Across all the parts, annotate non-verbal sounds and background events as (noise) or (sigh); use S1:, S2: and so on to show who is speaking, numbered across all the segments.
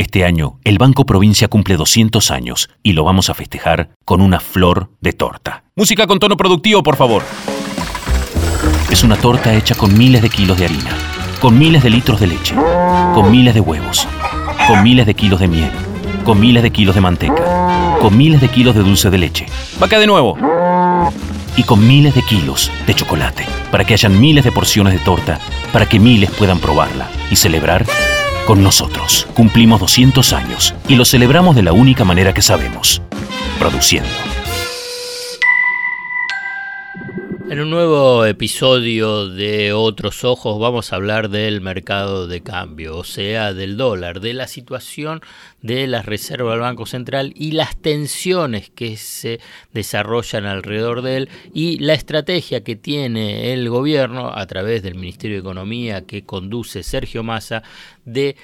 S1: Este año, el Banco Provincia cumple 200 años y lo vamos a festejar con una flor de torta. Música con tono productivo, por favor. Es una torta hecha con miles de kilos de harina, con miles de litros de leche, con miles de huevos, con miles de kilos de miel, con miles de kilos de manteca, con miles de kilos de dulce de leche. Vaca de nuevo. Y con miles de kilos de chocolate, para que hayan miles de porciones de torta, para que miles puedan probarla y celebrar con nosotros. Cumplimos 200 años y lo celebramos de la única manera que sabemos, produciendo.
S2: En un nuevo episodio de Otros Ojos vamos a hablar del mercado de cambio, o sea, del dólar, de la situación de la Reserva del Banco Central y las tensiones que se desarrollan alrededor de él y la estrategia que tiene el gobierno a través del Ministerio de Economía que conduce Sergio Massa de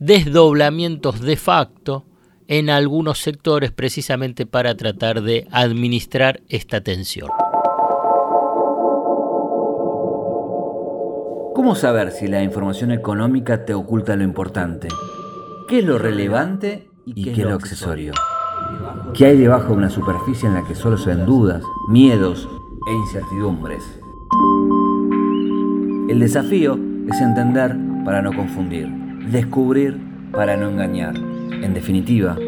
S2: desdoblamientos de facto en algunos sectores precisamente para tratar de administrar esta tensión.
S3: ¿Cómo saber si la información económica te oculta lo importante? ¿Qué es lo relevante y qué es lo accesorio? ¿Qué hay debajo de una superficie en la que solo se ven dudas, miedos e incertidumbres? El desafío es entender para no confundir, descubrir para no engañar. En definitiva,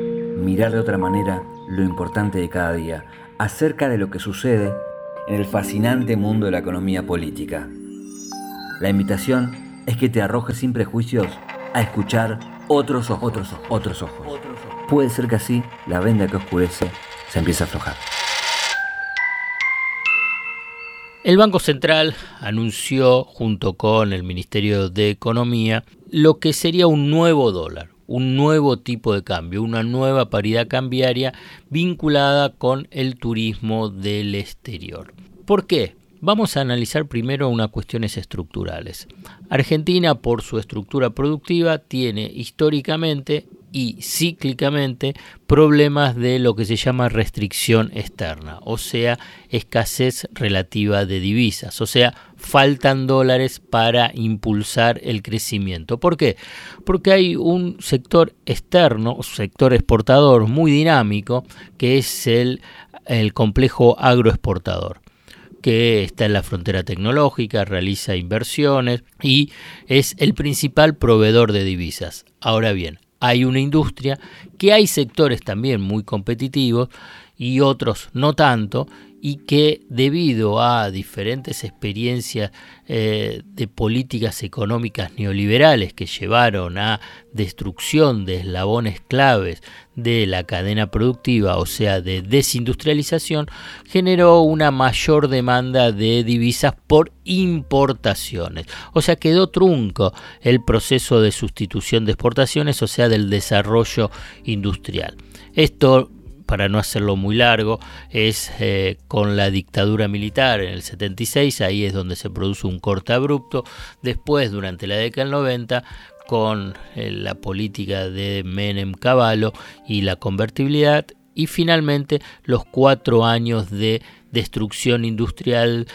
S3: mirar de otra manera lo importante de cada día, acerca de lo que sucede en el fascinante mundo de la economía política. La invitación es que te arrojes sin prejuicios a escuchar otros ojos, otros ojos, otros ojos. Puede ser que así la venda que oscurece se empiece a aflojar.
S2: El Banco Central anunció junto con el Ministerio de Economía lo que sería un nuevo dólar, un nuevo tipo de cambio, una nueva paridad cambiaria vinculada con el turismo del exterior. ¿Por qué? Vamos a analizar primero unas cuestiones estructurales. Argentina, por su estructura productiva, tiene históricamente y cíclicamente problemas de lo que se llama restricción externa, o sea, escasez relativa de divisas, o sea, faltan dólares para impulsar el crecimiento. ¿Por qué? Porque hay un sector externo, sector exportador muy dinámico, que es el, el complejo agroexportador que está en la frontera tecnológica, realiza inversiones y es el principal proveedor de divisas. Ahora bien, hay una industria que hay sectores también muy competitivos y otros no tanto, y que debido a diferentes experiencias eh, de políticas económicas neoliberales que llevaron a destrucción de eslabones claves de la cadena productiva, o sea, de desindustrialización, generó una mayor demanda de divisas por importaciones. O sea, quedó trunco el proceso de sustitución de exportaciones, o sea, del desarrollo industrial. Esto para no hacerlo muy largo, es eh, con la dictadura militar en el 76, ahí es donde se produce un corte abrupto, después durante la década del 90 con eh, la política de Menem Cavallo y la convertibilidad y finalmente los cuatro años de destrucción industrial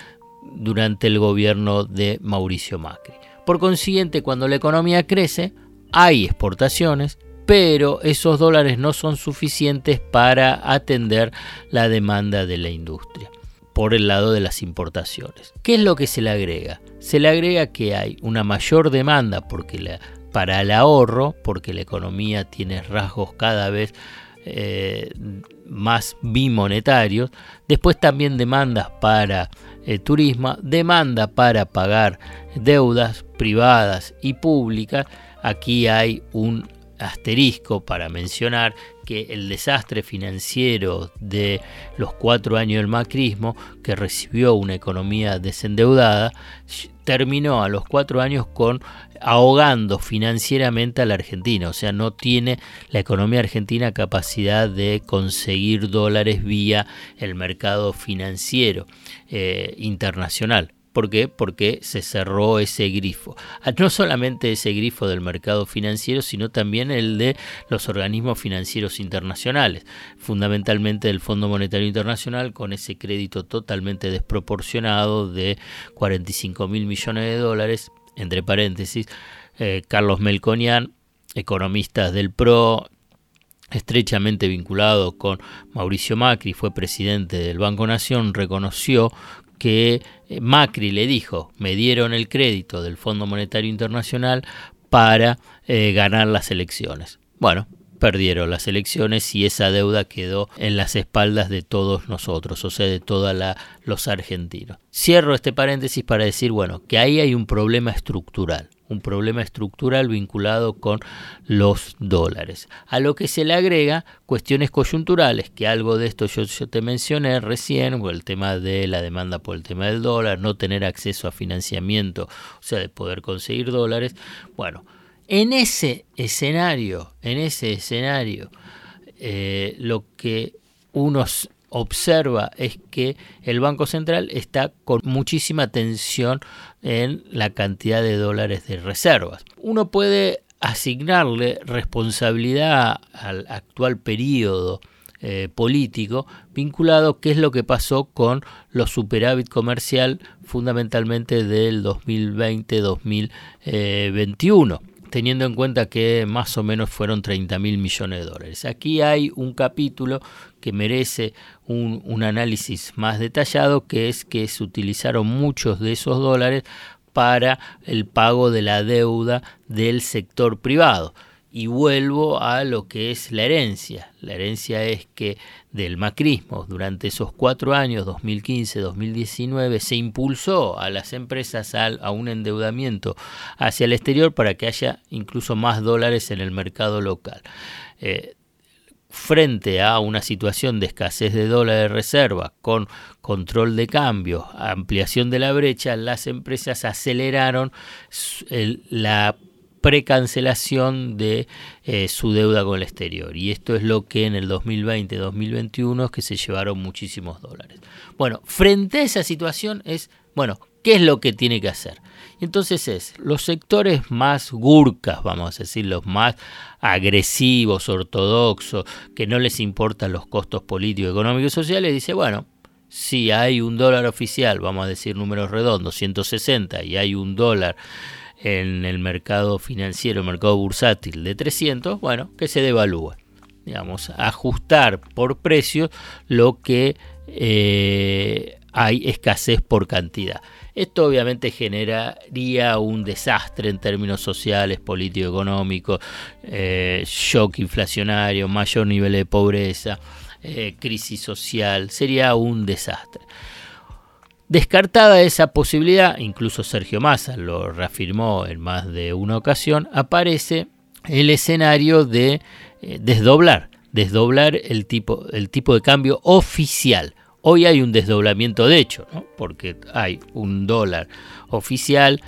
S2: durante el gobierno de Mauricio Macri. Por consiguiente, cuando la economía crece, hay exportaciones, pero esos dólares no son suficientes para atender la demanda de la industria por el lado de las importaciones. ¿Qué es lo que se le agrega? Se le agrega que hay una mayor demanda porque para el ahorro, porque la economía tiene rasgos cada vez eh, más bimonetarios, después también demandas para el turismo, demanda para pagar deudas privadas y públicas, aquí hay un asterisco para mencionar que el desastre financiero de los cuatro años del macrismo, que recibió una economía desendeudada, terminó a los cuatro años con ahogando financieramente a la Argentina, o sea, no tiene la economía argentina capacidad de conseguir dólares vía el mercado financiero eh, internacional. ¿Por qué? Porque se cerró ese grifo. Ah, no solamente ese grifo del mercado financiero, sino también el de los organismos financieros internacionales, fundamentalmente el Fondo Monetario Internacional, con ese crédito totalmente desproporcionado de 45 mil millones de dólares, entre paréntesis, eh, Carlos Melconian economistas del PRO, estrechamente vinculado con Mauricio Macri, fue presidente del Banco Nación, reconoció que eh, Macri le dijo, me dieron el crédito del Fondo Monetario Internacional para eh, ganar las elecciones. Bueno, perdieron las elecciones y esa deuda quedó en las espaldas de todos nosotros, o sea, de todos los argentinos. Cierro este paréntesis para decir, bueno, que ahí hay un problema estructural un problema estructural vinculado con los dólares. A lo que se le agrega cuestiones coyunturales, que algo de esto yo, te mencioné recién, el tema de la demanda por el tema del dólar, no tener acceso a financiamiento, o sea, de poder conseguir dólares. Bueno, en ese escenario, en ese escenario, eh, lo que unos observa es que el Banco Central está con muchísima tensión en la cantidad de dólares de reservas. Uno puede asignarle responsabilidad al actual periodo eh, político vinculado qué es lo que pasó con los superávit comercial fundamentalmente del 2020-2021 teniendo en cuenta que más o menos fueron 30 mil millones de dólares. Aquí hay un capítulo que merece un, un, análisis más detallado, que es que se utilizaron muchos de esos dólares para el pago de la deuda del sector privado y vuelvo a lo que es la herencia. La herencia es que del macrismo durante esos cuatro años, 2015-2019, se impulsó a las empresas a, un endeudamiento hacia el exterior para que haya incluso más dólares en el mercado local. Eh, frente a una situación de escasez de dólares de reserva con control de cambio, ampliación de la brecha, las empresas aceleraron la precancelación de eh, su deuda con el exterior. Y esto es lo que en el 2020-2021 es que se llevaron muchísimos dólares. Bueno, frente a esa situación es, bueno, ¿qué es lo que tiene que hacer? Entonces es, los sectores más gurkas, vamos a decir, los más agresivos, ortodoxos, que no les importan los costos políticos, económicos y sociales, dice, bueno, si hay un dólar oficial, vamos a decir números redondos, 160, y hay un dólar en el mercado financiero, mercado bursátil de 300, bueno, que se devalúe. Digamos, ajustar por precios lo que eh, hay escasez por cantidad. Esto obviamente generaría un desastre en términos sociales, político, económicos, eh, shock inflacionario, mayor nivel de pobreza, eh, crisis social, sería un desastre. Descartada esa posibilidad, incluso Sergio Massa lo reafirmó en más de una ocasión, aparece el escenario de eh, desdoblar, desdoblar el tipo, el tipo de cambio oficial. Hoy hay un desdoblamiento de hecho, porque hay un dólar oficial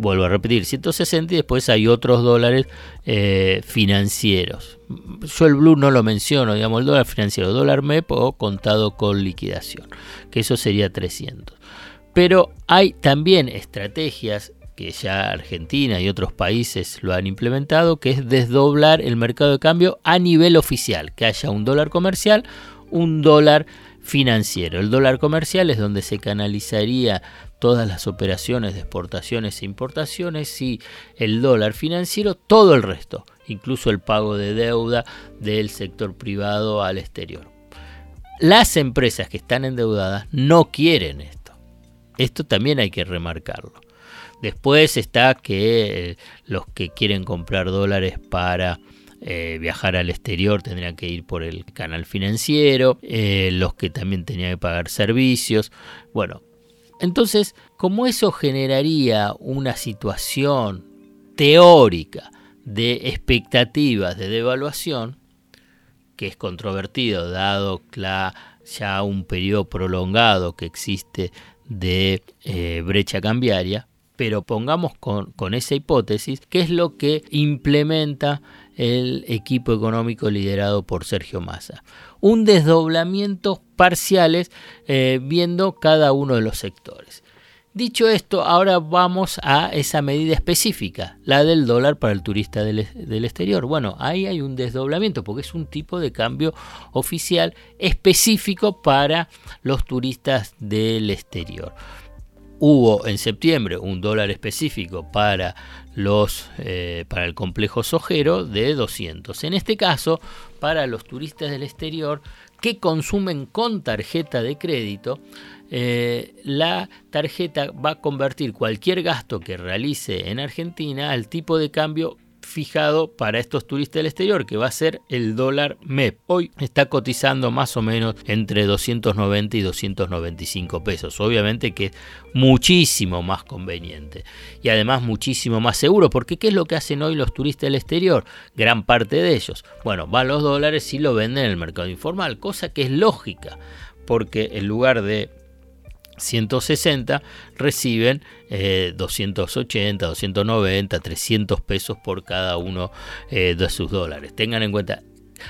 S2: vuelvo a repetir, 160 y después hay otros dólares eh, financieros. Yo el blue no lo menciono, digamos, el dólar financiero, dólar MEP o contado con liquidación, que eso sería 300. Pero hay también estrategias que ya Argentina y otros países lo han implementado, que es desdoblar el mercado de cambio a nivel oficial, que haya un dólar comercial, un dólar financiero. El dólar comercial es donde se canalizaría todas las operaciones de exportaciones e importaciones y el dólar financiero, todo el resto, incluso el pago de deuda del sector privado al exterior. Las empresas que están endeudadas no quieren esto. Esto también hay que remarcarlo. Después está que eh, los que quieren comprar dólares para eh, viajar al exterior tendrían que ir por el canal financiero, eh, los que también tenían que pagar servicios. Bueno, entonces, como eso generaría una situación teórica de expectativas de devaluación, que es controvertido dado ya un periodo prolongado que existe de eh, brecha cambiaria, pero pongamos con, con, esa hipótesis, ¿qué es lo que implementa el equipo económico liderado por Sergio Massa? un desdoblamiento parciales eh, viendo cada uno de los sectores. Dicho esto, ahora vamos a esa medida específica, la del dólar para el turista del, del, exterior. Bueno, ahí hay un desdoblamiento porque es un tipo de cambio oficial específico para los turistas del exterior. Hubo en septiembre un dólar específico para los eh, para el complejo sojero de 200. En este caso, para los turistas del exterior que consumen con tarjeta de crédito, eh, la tarjeta va a convertir cualquier gasto que realice en Argentina al tipo de cambio fijado para estos turistas del exterior, que va a ser el dólar MEP. Hoy está cotizando más o menos entre 290 y 295 pesos. Obviamente que es muchísimo más conveniente y además muchísimo más seguro, porque ¿qué es lo que hacen hoy los turistas del exterior? Gran parte de ellos. Bueno, van los dólares y lo venden en el mercado informal, cosa que es lógica, porque en lugar de 160 reciben 280, 290, 300 pesos por cada uno eh, de sus dólares. Tengan en cuenta,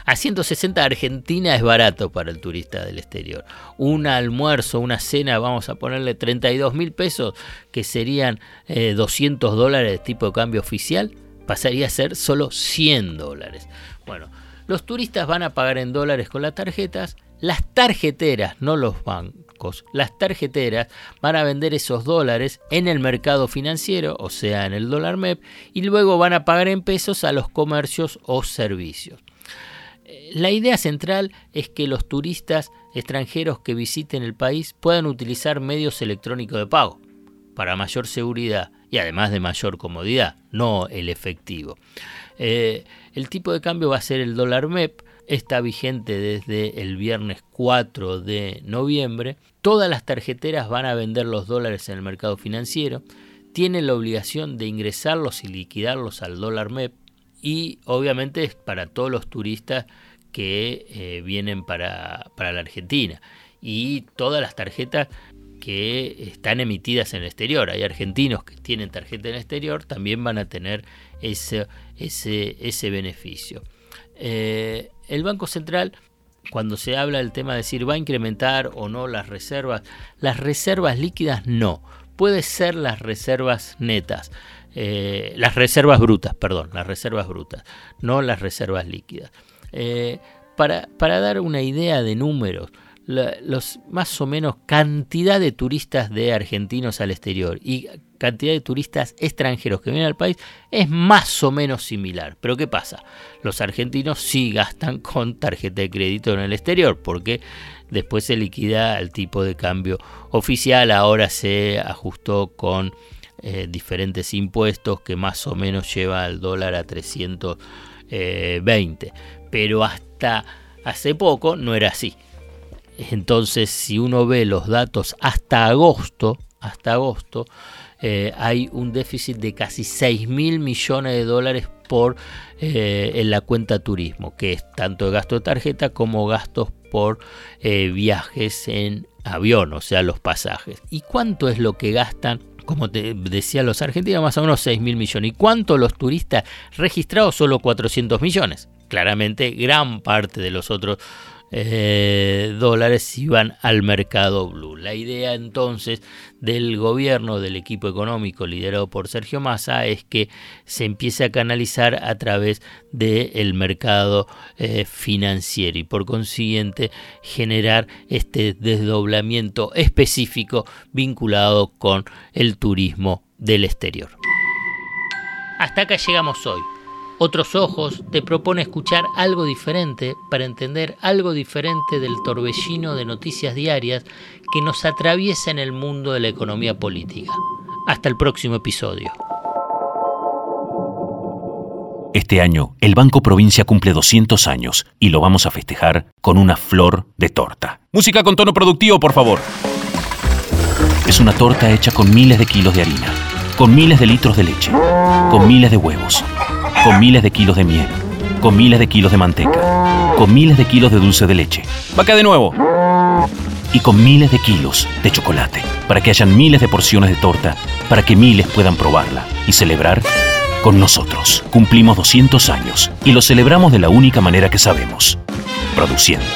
S2: a 160 Argentina es barato para el turista del exterior. Un almuerzo, una cena, vamos a ponerle 32 mil pesos, que serían 200 eh, dólares de tipo de cambio oficial, pasaría a ser solo 100 dólares. Bueno, los turistas van a pagar en dólares con las tarjetas, las tarjeteras, no los las tarjeteras van a vender esos dólares en el mercado financiero, o sea, en el dólar MEP, y luego van a pagar en pesos a los comercios o servicios. La idea central es que los turistas extranjeros que visiten el país puedan utilizar medios electrónicos de pago para mayor seguridad y además de mayor comodidad, no el efectivo. Eh, el tipo de cambio va a ser el dólar MEP, está vigente desde el viernes 4 de noviembre. Todas las tarjeteras van a vender los dólares en el mercado financiero. Tienen la obligación de ingresarlos y liquidarlos al dólar MEP. Y obviamente es para todos los turistas que eh, vienen para, para la Argentina. Y todas las tarjetas que están emitidas en el exterior. Hay argentinos que tienen tarjeta en el exterior, también van a tener ese, ese, ese beneficio. Eh, el Banco Central, cuando se habla del tema de decir va a incrementar o no las reservas, las reservas líquidas no, puede ser las reservas netas. Eh, las reservas brutas, perdón, las reservas brutas, no las reservas líquidas. Eh, para, para dar una idea de números, los más o menos cantidad de turistas de argentinos al exterior y cantidad de turistas extranjeros que vienen al país es más o menos similar. Pero ¿qué pasa? Los argentinos sí gastan (laughs) con tarjeta de crédito en el exterior porque después se liquida el tipo de cambio oficial, ahora se ajustó con eh, diferentes impuestos que más o menos lleva al dólar a 320. Pero hasta hace poco no era así. Entonces, si uno ve los datos hasta agosto, hasta agosto, eh, hay un déficit de casi 6 mil millones de dólares por eh, en la cuenta turismo, que es tanto gasto de tarjeta como gastos por eh, viajes en avión, o sea, los pasajes. ¿Y cuánto es lo que gastan? Como te decía los argentinos, más o menos 6 mil millones. ¿Y cuánto los turistas registrados? Solo 400 millones. Claramente, gran parte de los otros eh, dólares iban al mercado blue. La idea entonces del gobierno, del equipo económico liderado por Sergio Massa, es que se empiece a canalizar a través del mercado eh, financiero y por consiguiente generar este desdoblamiento específico vinculado con el turismo del exterior. Hasta acá llegamos hoy. Otros ojos te propone escuchar algo diferente para entender algo diferente del torbellino de noticias diarias que nos atraviesa en el mundo de la economía política. Hasta el próximo episodio.
S1: Este año, el Banco Provincia cumple 200 años y lo vamos a festejar con una flor de torta. Música con tono productivo, por favor. Es una torta hecha con miles de kilos de harina, con miles de litros de leche, con miles de huevos con miles de kilos de miel, con miles de kilos de manteca, con miles de kilos de dulce de leche. Vaca de nuevo. Y con miles de kilos de chocolate, para que hayan miles de porciones de torta, para que miles puedan probarla y celebrar con nosotros. Cumplimos 200 años y lo celebramos de la única manera que sabemos, produciendo.